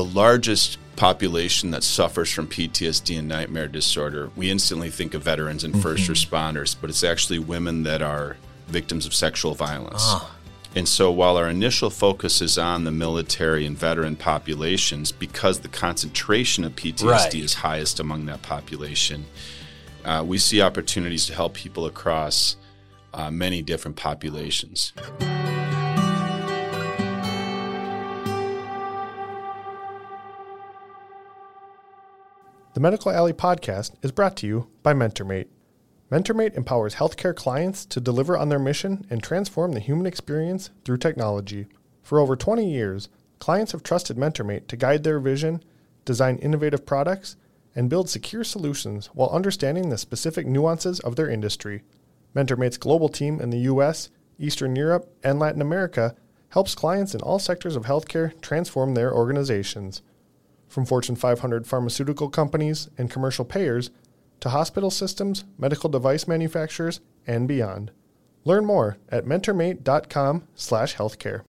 the largest population that suffers from PTSD and nightmare disorder, we instantly think of veterans and 1st Mm-hmm. responders, but it's actually women that are victims of sexual violence. Ah. And so, while our initial focus is on the military and veteran populations, because the concentration of PTSD Right. is highest among that population, uh, we see opportunities to help people across uh, many different populations. The Medical Alley podcast is brought to you by MentorMate. MentorMate empowers healthcare clients to deliver on their mission and transform the human experience through technology. For over 20 years, clients have trusted MentorMate to guide their vision, design innovative products, and build secure solutions while understanding the specific nuances of their industry. MentorMate's global team in the US, Eastern Europe, and Latin America helps clients in all sectors of healthcare transform their organizations from Fortune 500 pharmaceutical companies and commercial payers to hospital systems, medical device manufacturers, and beyond. Learn more at mentormate.com/healthcare.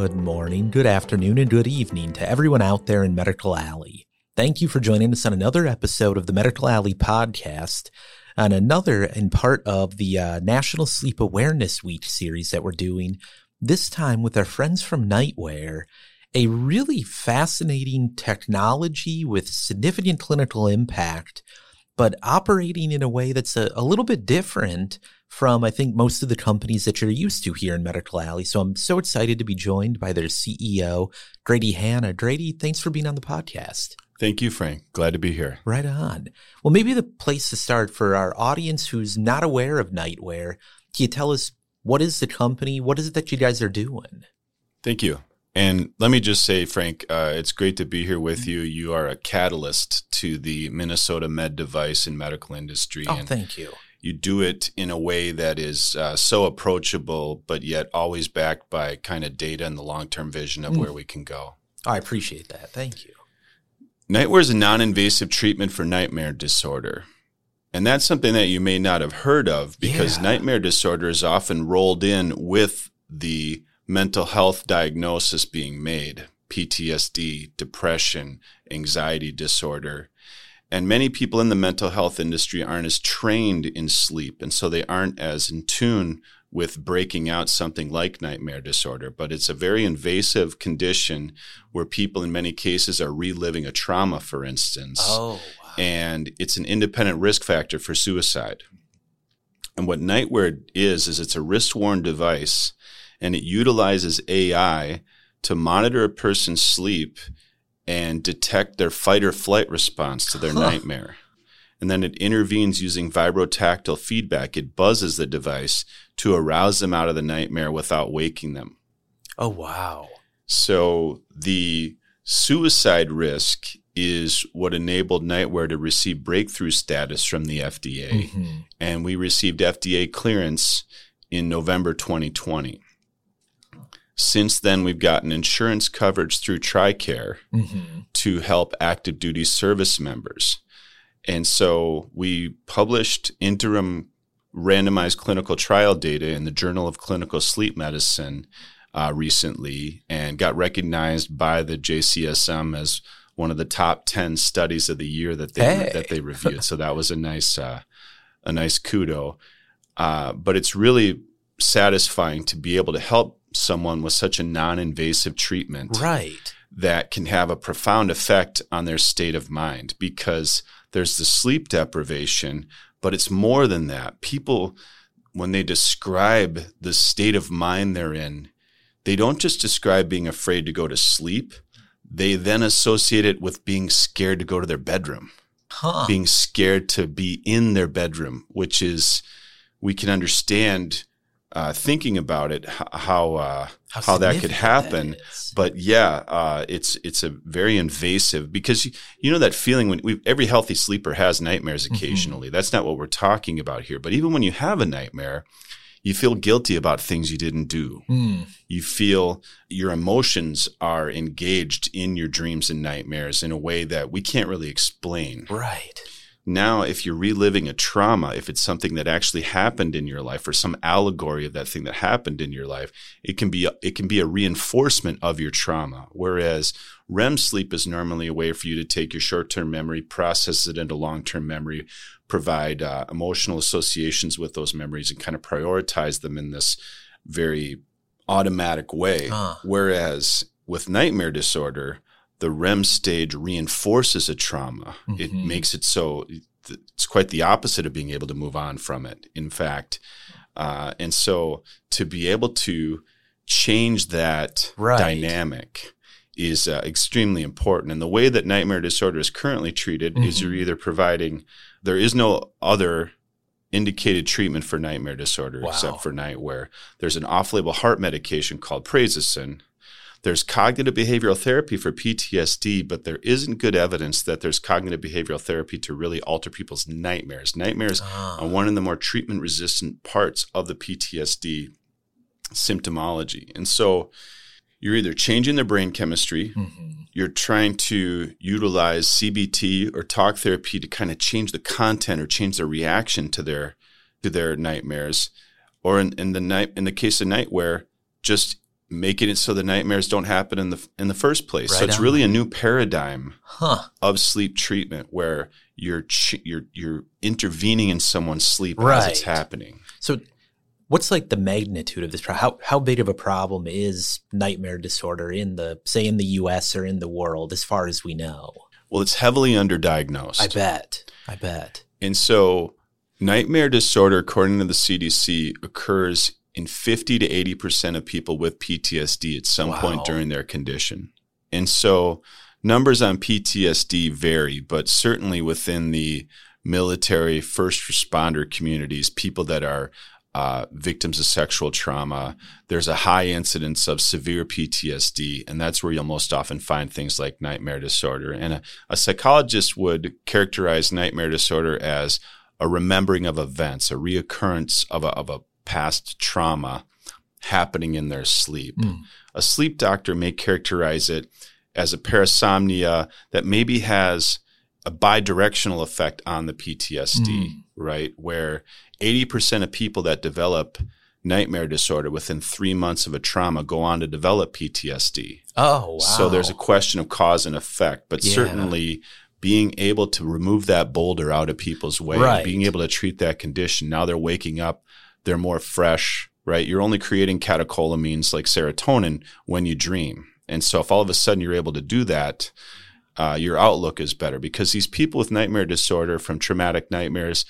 Good morning, good afternoon, and good evening to everyone out there in Medical Alley. Thank you for joining us on another episode of the Medical Alley podcast, and another in part of the uh, National Sleep Awareness Week series that we're doing, this time with our friends from NightWare, a really fascinating technology with significant clinical impact, but operating in a way that's a, a little bit different from I think most of the companies that you're used to here in Medical Alley. So I'm so excited to be joined by their CEO, Grady Hannah. Grady, thanks for being on the podcast. Thank you, Frank. Glad to be here. Right on. Well, maybe the place to start for our audience who's not aware of NightWare, can you tell us what is the company? What is it that you guys are doing? Thank you. And let me just say, Frank, uh, it's great to be here with you. You are a catalyst to the Minnesota med device and medical industry. Oh, and thank you. You do it in a way that is uh, so approachable, but yet always backed by kind of data and the long term vision of Mm. where we can go. I appreciate that. Thank you. NightWare is a non invasive treatment for nightmare disorder. And that's something that you may not have heard of because Yeah. nightmare disorder is often rolled in with the mental health diagnosis being made PTSD, depression, anxiety disorder. And many people in the mental health industry aren't as trained in sleep. And so they aren't as in tune with breaking out something like nightmare disorder. But it's a very invasive condition where people, in many cases, are reliving a trauma, for instance Oh, wow. and it's an independent risk factor for suicide. And what NightWare is is it's a wrist-worn device, and it utilizes AI to monitor a person's sleep and detect their fight or flight response to their Huh. nightmare. And then it intervenes using vibrotactile feedback. It buzzes the device to arouse them out of the nightmare without waking them. oh, wow. So the suicide risk is what enabled NightWare to receive breakthrough status from the FDA. Mhm. And we received FDA clearance in November 2020. Since then, we've gotten insurance coverage through TRICARE Mhm. to help active duty service members. And so we published interim randomized clinical trial data in the Journal of Clinical Sleep Medicine uh, recently and got recognized by the JCSM as one of the top 10 studies of the year that they Hey. that they reviewed. so that was a nice uh, a nice kudo. Uh, but it's really satisfying to be able to help someone with such a non-invasive treatment Right. that can have a profound effect on their state of mind because there's the sleep deprivation, but it's more than that. People, when they describe the state of mind they're in, they don't just describe being afraid to go to sleep. They then associate it with being scared to go to their bedroom, Huh. being scared to be in their bedroom, which is, we can understand uh, thinking about it, how, uh, how, that could happen that but yeah, uh, it's it's a very invasive because you, you know that feeling when every healthy sleeper has nightmares Mm-hmm. occasionally. That's not what we're talking about here. But even when you have a nightmare, You feel guilty about things you didn't do. Mm. You feel your emotions are engaged in your dreams and nightmares in a way that we can't really explain. Right. Now, if you're reliving a trauma, if it's something that actually happened in your life or some allegory of that thing that happened in your life, it can be it can be a reinforcement of your trauma. Whereas REM sleep is normally a way for you to take your short-term memory, process it into long-term memory, provide uh, emotional associations with those memories, and kind of prioritize them in this very automatic way. Ah. Whereas with nightmare disorder, the REM stage reinforces a trauma. It Mhm. makes it so it's quite the opposite of being able to move on from it. In fact, uh, and so to be able to change that Right. dynamic is uh, extremely important. And the way that nightmare disorder is currently treated is Mhm. you're either providing there is no other indicated treatment for nightmare disorder Wow. except for NightWare. There's an off-label heart medication called Prazosin. There's cognitive behavioral therapy for PTSD, but there isn't good evidence that there's cognitive behavioral therapy to really alter people's nightmares. Nightmares Ah. are one of the more treatment resistant parts of the PTSD symptomology. And so you're either changing their brain chemistry, Mhm. you're trying to utilize CBT or talk therapy to kind of change the content or change their reaction to their to their nightmares, or in, in the night in the case of NightWare, just making it so the nightmares don't happen in the in the first place. so it's on. really a new paradigm Huh. of sleep treatment where you're ch- you're you're intervening in someone's sleep as it's happening. So, what's like the magnitude of this? pro- How how big of a problem is nightmare disorder in the say in the U.S. or in the world, as far as we know? Well, it's heavily underdiagnosed. I bet. I bet. And so, nightmare disorder, according to the CDC, occurs in 50 to 80% of people with PTSD at some Wow. point during their condition. And so, numbers on PTSD vary, but certainly within the military, first responder communities, people that are uh, victims of sexual trauma, there's a high incidence of severe PTSD, and that's where you'll most often find things like nightmare disorder. And a, a psychologist would characterize nightmare disorder as a remembering of events, a reoccurrence of a, of a past trauma happening in their sleep. Mm. A sleep doctor may characterize it as a parasomnia that maybe has a bidirectional effect on the PTSD, Mm. right? Where 80% of people that develop nightmare disorder within three months of a trauma go on to develop PTSD. Oh, wow. So there's a question of cause and effect, but Yeah. certainly being able to remove that boulder out of people's way, Right. being able to treat that condition. Now they're waking up, they're more fresh, right? You're only creating catecholamines like serotonin when you dream. And so if all of a sudden you're able to do that, uh, your outlook is better because these people with nightmare disorder from traumatic nightmares,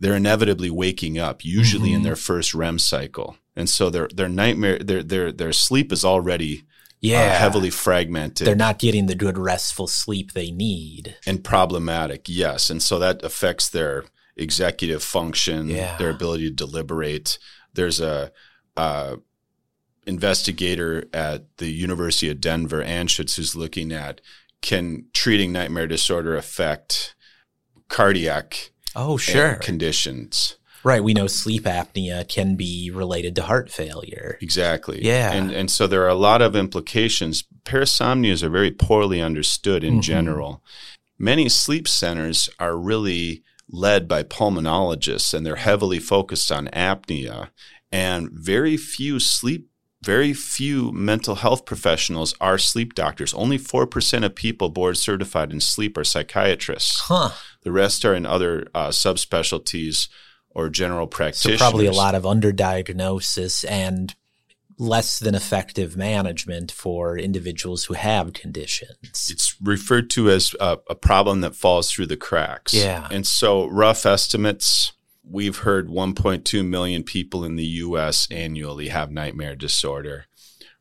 they're inevitably waking up, usually in Mhm. their first REM cycle. And so their their nightmare their their their sleep is already yeah. uh, heavily fragmented They're not getting the good restful sleep they need. and problematic. Yes, and so that affects their executive function, Yeah. their ability to deliberate. There's a, uh investigator at the University of Denver, Anschutz, who's looking at can treating nightmare disorder affect cardiac Oh, uh, sure. conditions. right. We know sleep apnea can be related to heart failure. Exactly. Yeah. And and so there are a lot of implications. Parasomnias are very poorly understood in Mhm. general. Many sleep centers are really led by pulmonologists and they're heavily focused on apnea and very few sleep very few mental health professionals are sleep doctors. Only 4% of people board certified in sleep are psychiatrists. Huh. The rest are in other uh, subspecialties or general So probably a lot of underdiagnosis and less than effective management for individuals who have conditions. it's referred to as a, a problem that falls through the cracks. Yeah. And so, rough estimates we've heard 1.2 million people in the US annually have nightmare disorder.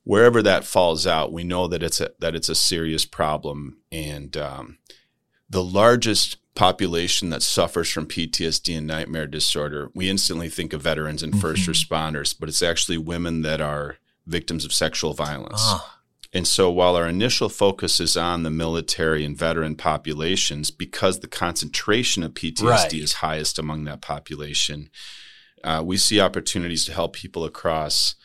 Wherever that falls out, we know that it's a, that it's a serious problem. And um, the largest population that suffers from PTSD and nightmare disorder, we instantly think of veterans and 1st Mhm. responders, but it's actually women that are victims of sexual violence. Ah, And so while our initial focus is on the military and veteran populations, because the concentration of PTSD Right. is highest among that population, uh, we see opportunities to help people across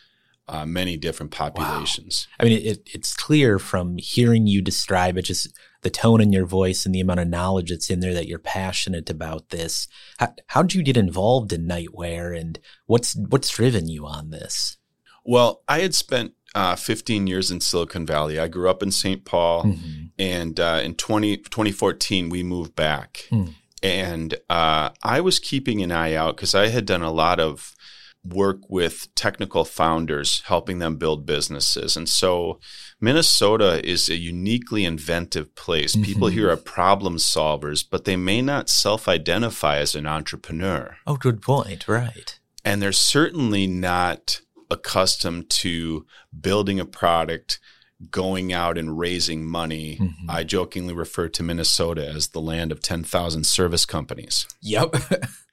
uh, many different populations. Wow. I mean, it, it's clear from hearing you describe it, just the tone in your voice and the amount of knowledge that's in there that you're passionate about this. How, how did you get involved in NightWare and what's, what's driven you on this? Well, I had spent uh, 15 years in Silicon Valley. I grew up in St. Paul, mm-hmm. and uh, in 20, 2014, we moved back. Mm. And uh, I was keeping an eye out because I had done a lot of work with technical founders, helping them build businesses. And so Minnesota is a uniquely inventive place. Mm-hmm. People here are problem solvers, but they may not self identify as an entrepreneur. Oh, good point. Right. And they're certainly not accustomed to building a product, going out and raising money. Mm-hmm. I jokingly refer to Minnesota as the land of 10,000 service companies. Yep.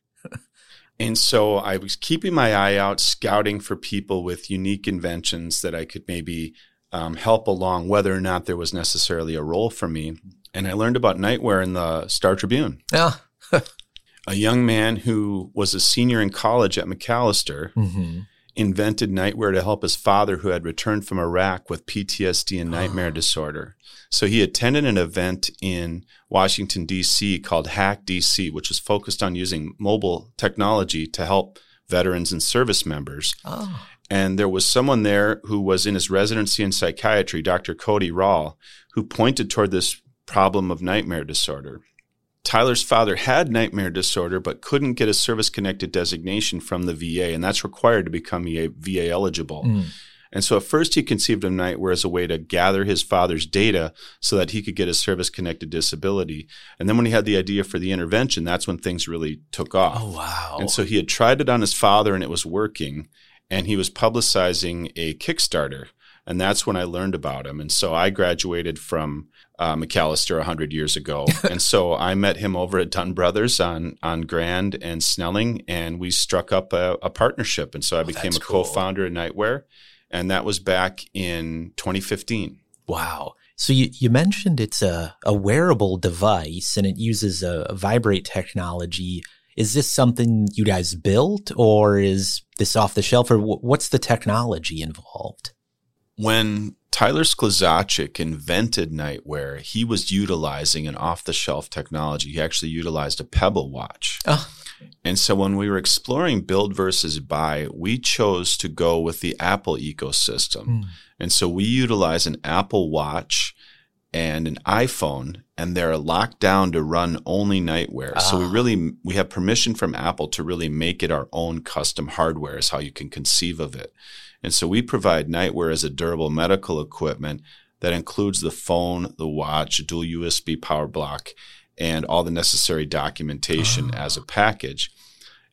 And so I was keeping my eye out, scouting for people with unique inventions that I could maybe um, help along, whether or not there was necessarily a role for me. And I learned about NightWare in the Star Tribune. Yeah. a young man who was a senior in college at Macalester. mm-hmm. Invented NightWare to help his father, who had returned from Iraq with PTSD and ah. nightmare disorder. So he attended an event in Washington, D.C. called Hack DC, which was focused on using mobile technology to help veterans and service members. Oh. And there was someone there who was in his residency in psychiatry, Dr. Cody Rawl, who pointed toward this problem of nightmare disorder. Tyler's father had nightmare disorder, but couldn't get a service connected designation from the VA, and that's required to become VA eligible. Mm. And so at first he conceived of nightmare as a way to gather his father's data so that he could get a service connected disability. And then when he had the idea for the intervention, that's when things really took off. Oh, wow. And so he had tried it on his father and it was working. And he was publicizing a Kickstarter. And that's when I learned about him. And so I graduated from uh, Macalester 100 years ago. and so I met him over at Dunn Brothers on, on Grand and Snelling, and we struck up a, a partnership. And so I oh, became a cool. co founder of NightWare and that was back in 2015. Wow. So you, you mentioned it's a, a wearable device and it uses a, a vibrate technology. Is this something you guys built or is this off the shelf or w- what's the technology involved? When Tyler Skluzacek invented NightWare, he was utilizing an off the shelf technology. He actually utilized a Pebble watch. Oh. And so when we were exploring build versus buy, we chose to go with the Apple ecosystem. Mm. And so we utilize an Apple Watch and an iPhone and they're locked down to run only NightWare. Ah. So we ah. really we have permission from Apple to really make it our own custom hardware is how you can conceive of it. And so we provide NightWare as a durable medical equipment that includes the phone, the watch, dual USB power block, and all the necessary documentation oh. as a package.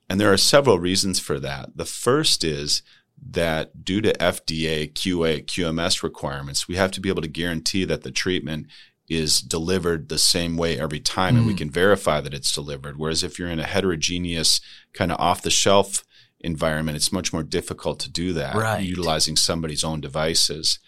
And there are several reasons for that. The first is that due to FDA, QA, QMS requirements, we have to be able to guarantee that the treatment is delivered the same way every time mm. and we mm. can verify that it's delivered. Whereas if you're in a heterogeneous, kind of off the shelf environment, it's much more difficult to do that right. utilizing somebody's own devices.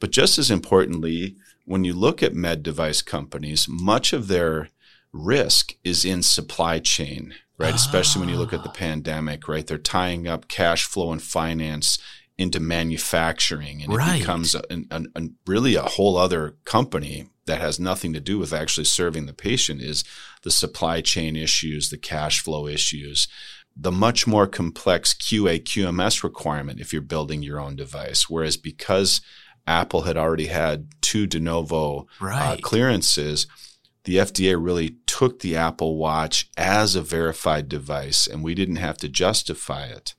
But just as importantly, when you look at med device companies, much of their risk is in supply chain, right? Ah. Especially when you look at the pandemic, right? They're tying up cash flow and finance into manufacturing, and right. it becomes a, a, a, really a whole other company that has nothing to do with actually serving the patient. Is the supply chain issues, the cash flow issues, the much more complex QA QMS requirement if you're building your own device. Whereas because Apple had already had two de novo uh, right. uh, clearances. The FDA really took the Apple Watch as a verified device, and we didn't have to justify it.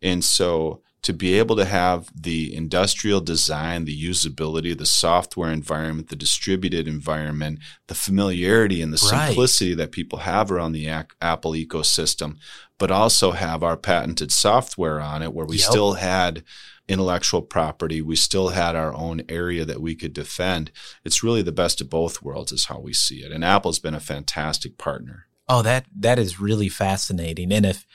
And so, to be able to have the industrial design, the usability, the software environment, the distributed environment, the familiarity and the right. simplicity that people have around the Apple ecosystem, but also have our patented software on it where we yep. still had intellectual property. We still had our own area that we could defend. It's really the best of both worlds, is how we see it. And Apple's been a fantastic partner. Oh, that that is really fascinating. And if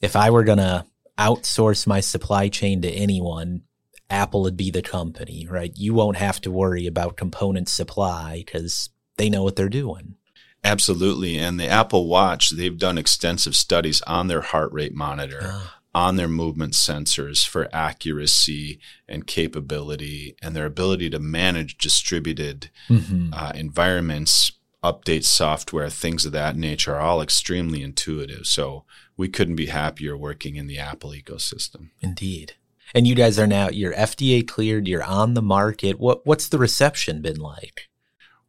if I were gonna outsource my supply chain to anyone, Apple would be the company, right? You won't have to worry about component supply because they know what they're doing. Absolutely. And the Apple Watch, they've done extensive studies on their heart rate monitor, Ah. On their movement sensors for accuracy and capability and their ability to manage distributed Mhm. uh, environments, update software, things of that nature are all extremely intuitive. So we couldn't be happier working in the Apple ecosystem. Indeed. And you guys are now you're FDA cleared, you're on the market. What what's the reception been like?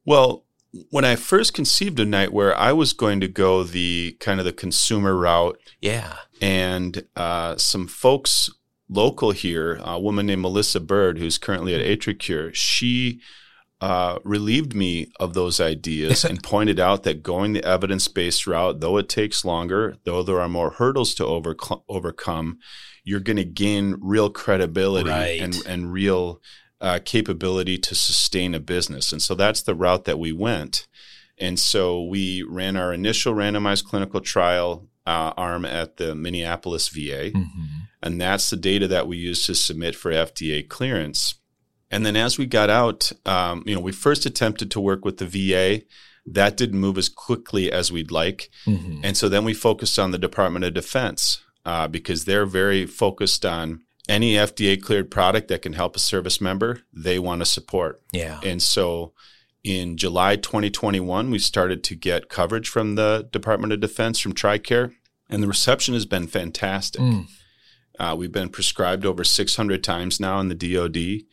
Well, when I first conceived of NightWare, I was going to go the kind of the consumer route Yeah. And uh, some folks local here, a woman named Melissa Bird, who's currently at AtriCure, she uh, relieved me of those ideas and pointed out that going the evidence-based route, though it takes longer, though there are more hurdles to over, overcome, you're going to gain real credibility Right. and and real uh, capability to sustain a business. And so that's the route that we went. And so we ran our initial randomized clinical trial uh, arm at the Minneapolis VA. Mhm. And that's the data that we used to submit for FDA clearance. And then as we got out, um, you know, we first attempted to work with the VA. That didn't move as quickly as we'd like. Mhm. And so then we focused on the Department of Defense uh, because they're very focused on any FDA cleared product that can help a service member, they want to support. Yeah. And so in July 2021, we started to get coverage from the Department of Defense from TRICARE, and the reception has been fantastic. Mm. Uh, we've been prescribed over 600 times now in the DoD,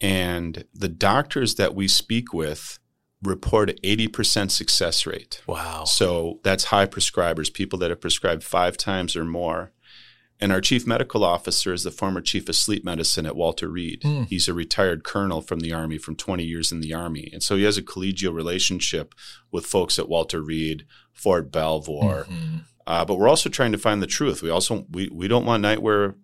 and the doctors that we speak with report an 80% success rate. Wow. So that's high prescribers, people that have prescribed five times or more. And our chief medical officer is the former chief of sleep medicine at Walter Reed. Mm. He's a retired colonel from the Army from 20 years in the Army. And so he has a collegial relationship with folks at Walter Reed, Fort Belvoir. Mhm. Uh, but we're also trying to find the truth. We also we, we don't want NightWare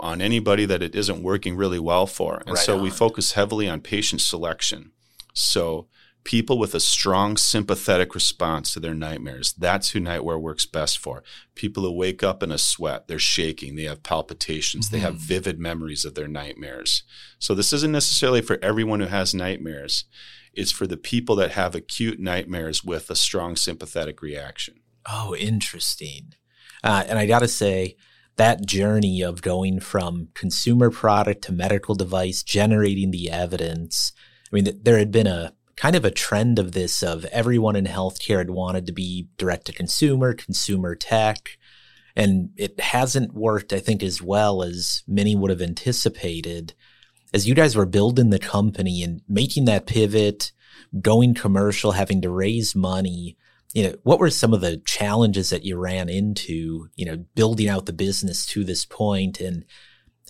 on anybody that it isn't working really well for. And Right so we focus heavily on patient selection. So people with a strong sympathetic response to their nightmares, that's who NightWare works best for. People who wake up in a sweat, they're shaking, they have palpitations, they have Mhm. vivid memories of their nightmares. So this isn't necessarily for everyone who has nightmares. It's for the people that have acute nightmares with a strong sympathetic reaction. Oh, interesting. Uh, and I got to say, that journey of going from consumer product to medical device, generating the evidence. I mean, there had been a kind of a trend of this of everyone in healthcare had wanted to be direct to consumer, consumer tech. And it hasn't worked, I think, as well as many would have anticipated. As you guys were building the company and making that pivot, going commercial, having to raise money, you know, what were some of the challenges that you ran into, you know, building out the business to this point and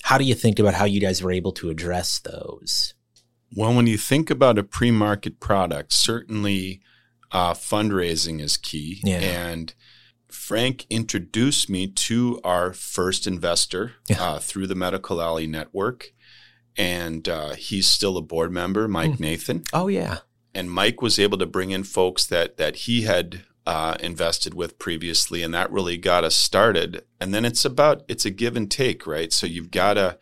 how do you think about how you guys were able to address those? Well, when you think about a pre market product, certainly uh, fundraising is key. Yeah. And Frank introduced me to our first investor Yeah. uh, through the Medical Alley Network. And uh, he's still a board member, Mike Hmm. Nathan. Oh yeah. And Mike was able to bring in folks that, that he had uh, invested with previously, and that really got us started. And then it's about it's a give and take, right? So you've got to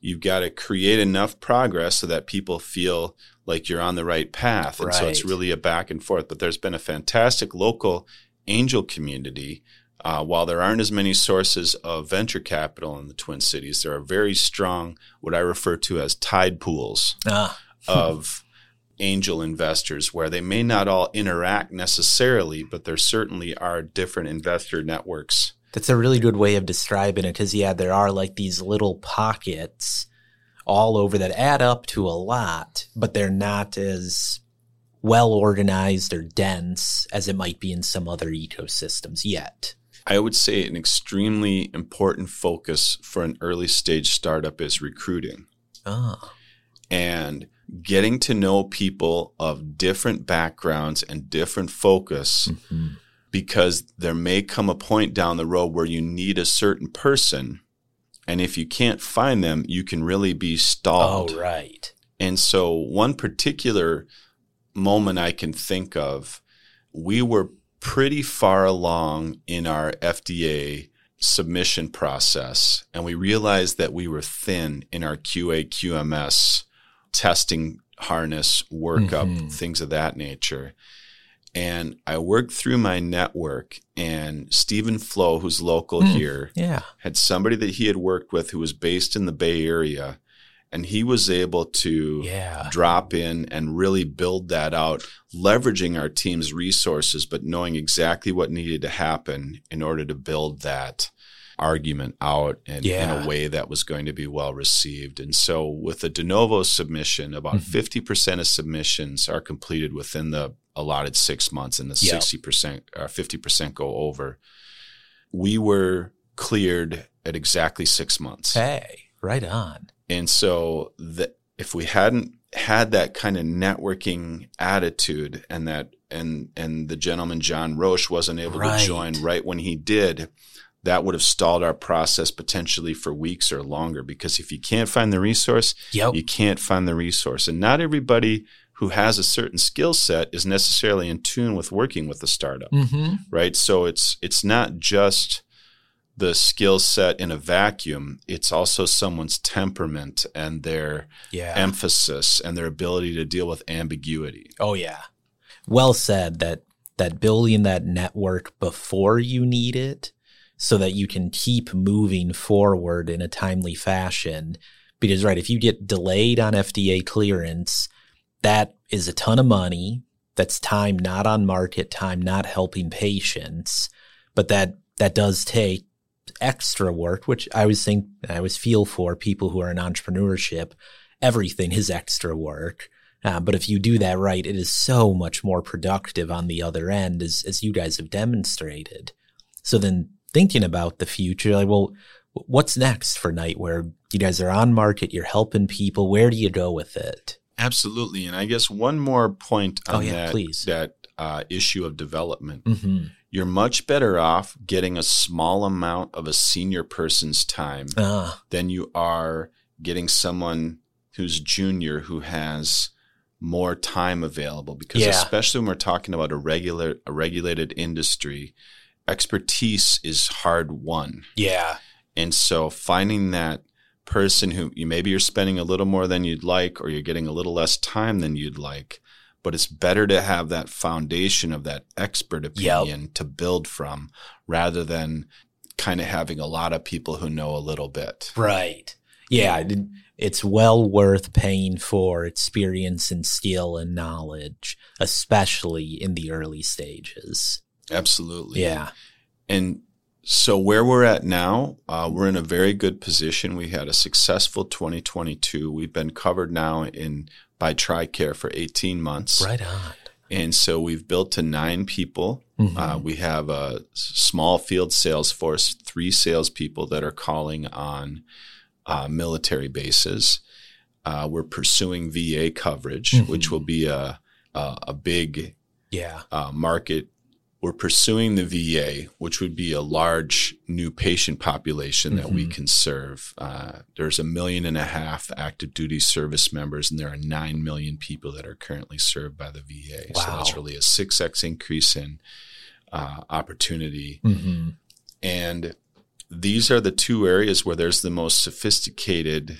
you've got to create enough progress so that people feel like you're on the right path. And so it's really a back and forth. But there's been a fantastic local angel community. Uh, while there aren't as many sources of venture capital in the Twin Cities, there are very strong, what I refer to as tide pools Ah, of angel investors where they may not all interact necessarily, but there certainly are different investor networks. That's a really good way of describing it because yeah, there are like these little pockets all over that add up to a lot, but they're not as well organized or dense as it might be in some other ecosystems yet. I would say an extremely important focus for an early stage startup is recruiting Oh, and getting to know people of different backgrounds and different focus mhm. Because there may come a point down the road where you need a certain person. And if you can't find them, you can really be stalled. oh right. And so, one particular moment I can think of, we were pretty far along in our FDA submission process, and we realized that we were thin in our QA QMS testing harness workup, Mhm. things of that nature. And I worked through my network, and Stephen Flo, who's local here, Yeah. had somebody that he had worked with who was based in the Bay Area, and he was able to Yeah. drop in and really build that out, leveraging our team's resources, but knowing exactly what needed to happen in order to build that argument out in, in a way that was going to be well received. And so, with a de novo submission, about Mhm. 50% of submissions are completed within the allotted six months, and the Yep. 60% or 50% go over. We were cleared at exactly six months. Hey, right on. And so the, if we hadn't had that kind of networking attitude and that and and the gentleman John Roche wasn't able Right. to join right when he did, that would have stalled our process potentially for weeks or longer because if you can't find the resource, Yep. you can't find the resource. And not everybody who has a certain skill set is necessarily in tune with working with the startup mm-hmm. right? So it's it's not just the skill set in a vacuum. It's also someone's temperament and their Yeah. emphasis and their ability to deal with ambiguity. Oh yeah. Well said that that building that network before you need it so that you can keep moving forward in a timely fashion because right if you get delayed on FDA clearance that is a ton of money that's time not on market time not helping patients but that that does take extra work which I always think I always feel for people who are in entrepreneurship everything is extra work uh, but if you do that right, it is so much more productive on the other end, as as you guys have demonstrated. So then, thinking about the future, like, well, what's next for NightWare? You guys are on market. You're helping people. Where do you go with it? Absolutely. And I guess one more point on Oh, yeah, that please. that uh, issue of development. Mm-hmm. You're much better off getting a small amount of a senior person's time Ah, than you are getting someone who's junior who has more time available because Yeah. especially when we're talking about a regular a regulated industry expertise is hard won yeah, and so finding that person who you maybe you're spending a little more than you'd like or you're getting a little less time than you'd like but it's better to have that foundation of that expert opinion to build from rather than kind of having a lot of people who know a little bit right. Yeah, it's well worth paying for experience and skill and knowledge, especially in the early stages. Absolutely. Yeah. And so where we're at now, uh, we're in a very good position. We had a successful 2022. We've been covered now in by TRICARE for 18 months. Right on. And so we've built to nine people. Mhm. Uh, we have a small field sales force, three salespeople that are calling on uh, military bases. Uh, we're pursuing VA coverage, Mhm. which will be a, a, a big yeah. uh, market. We're pursuing the VA, which would be a large new patient population that we Mhm. can serve. Uh, there's a million and a half active duty service members, and there are nine million people that are currently served by the VA. Wow. So that's really a six x increase in uh, opportunity. Mm-hmm. And these are the two areas where there's the most sophisticated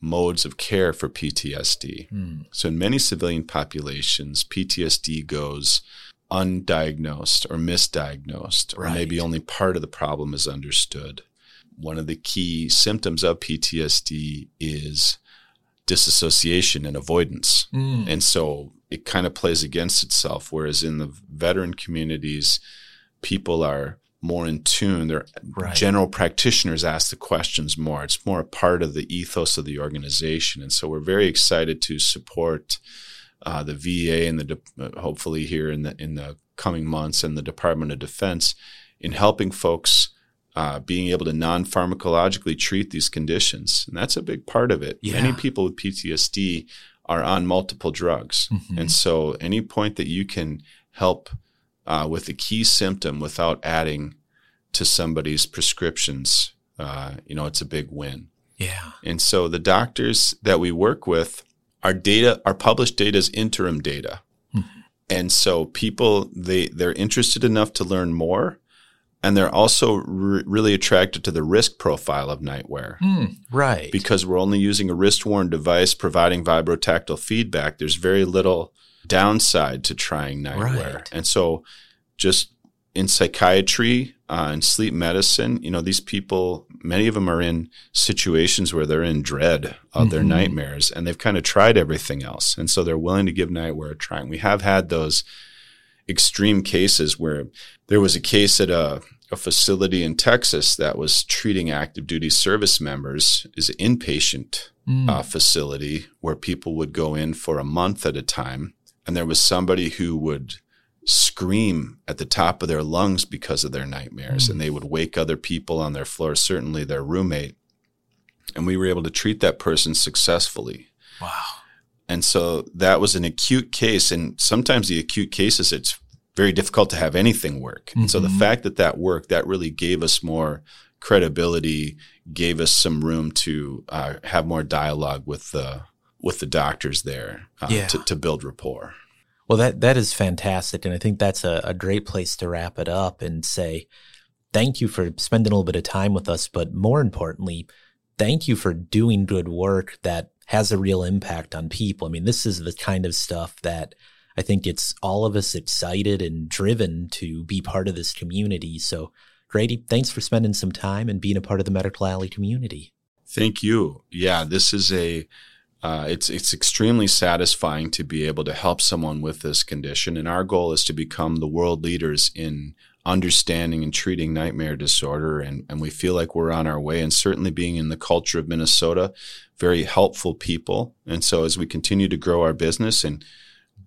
modes of care for PTSD. Mm. So, in many civilian populations, PTSD goes undiagnosed or misdiagnosed, or maybe only part of the problem is understood. One of the key symptoms of PTSD is disassociation and avoidance. Mm. And so it kind of plays against itself. Whereas in the veteran communities, people are more in tune. They're Right. general practitioners ask the questions more. It's more a part of the ethos of the organization. And so we're very excited to support uh, the VA and the de- uh, hopefully here in the in the coming months and the Department of Defense in helping folks uh, being able to non-pharmacologically treat these conditions, and that's a big part of it. Yeah. Many people with PTSD are on multiple drugs, Mhm. and so any point that you can help uh, with a key symptom without adding to somebody's prescriptions, uh, you know, it's a big win. Yeah. And so the doctors that we work with, our data, our published data is interim data. Mhm. And so people, they, they're interested enough to learn more. And they're also re- really attracted to the risk profile of NightWare Mm. Right. because we're only using a wrist worn device providing vibrotactile feedback. There's very little downside to trying NightWare. Right. And so just in psychiatry uh, and sleep medicine, you know, these people, many of them are in situations where they're in dread of their Mhm. nightmares and they've kind of tried everything else. And so they're willing to give NightWare a try. And we have had those extreme cases where there was a case at a, a facility in Texas that was treating active duty service members is an inpatient Mm. uh, facility where people would go in for a month at a time. And there was somebody who would scream at the top of their lungs because of their nightmares. Mm. And they would wake other people on their floor, certainly their roommate. And we were able to treat that person successfully. wow. And so that was an acute case. And sometimes the acute cases, it's very difficult to have anything work. And so the Mhm. fact that that worked, that really gave us more credibility, gave us some room to uh, have more dialogue with the with the doctors there uh, Yeah. to, to build rapport. Well, that that is fantastic, and I think that's a, a great place to wrap it up and say thank you for spending a little bit of time with us, but more importantly, thank you for doing good work that has a real impact on people. I mean, this is the kind of stuff that I think gets all of us excited and driven to be part of this community. So, Grady, thanks for spending some time and being a part of the Medical Alley community. Thank you. Yeah, this is a uh, it's it's extremely satisfying to be able to help someone with this condition, and our goal is to become the world leaders in understanding and treating nightmare disorder, and and we feel like we're on our way. And certainly, being in the culture of Minnesota, very helpful people. And so, as we continue to grow our business and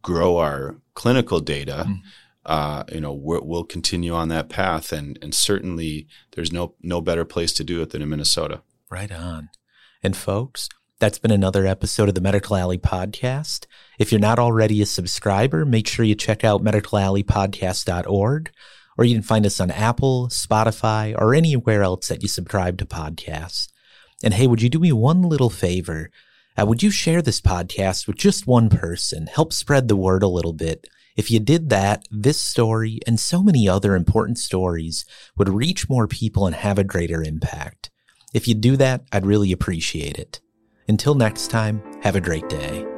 grow our clinical data. Mm. Uh, you know, we're, we'll continue on that path, and and certainly there's no no better place to do it than in Minnesota. Right on. And folks, that's been another episode of the Medical Alley podcast. If you're not already a subscriber, make sure you check out medicalalleypodcast.org or you can find us on Apple, Spotify, or anywhere else that you subscribe to podcasts. And hey, would you do me one little favor? Uh, would you share this podcast with just one person? Help spread the word a little bit. If you did that, this story and so many other important stories would reach more people and have a greater impact. If you do that, I'd really appreciate it. Until next time, have a great day.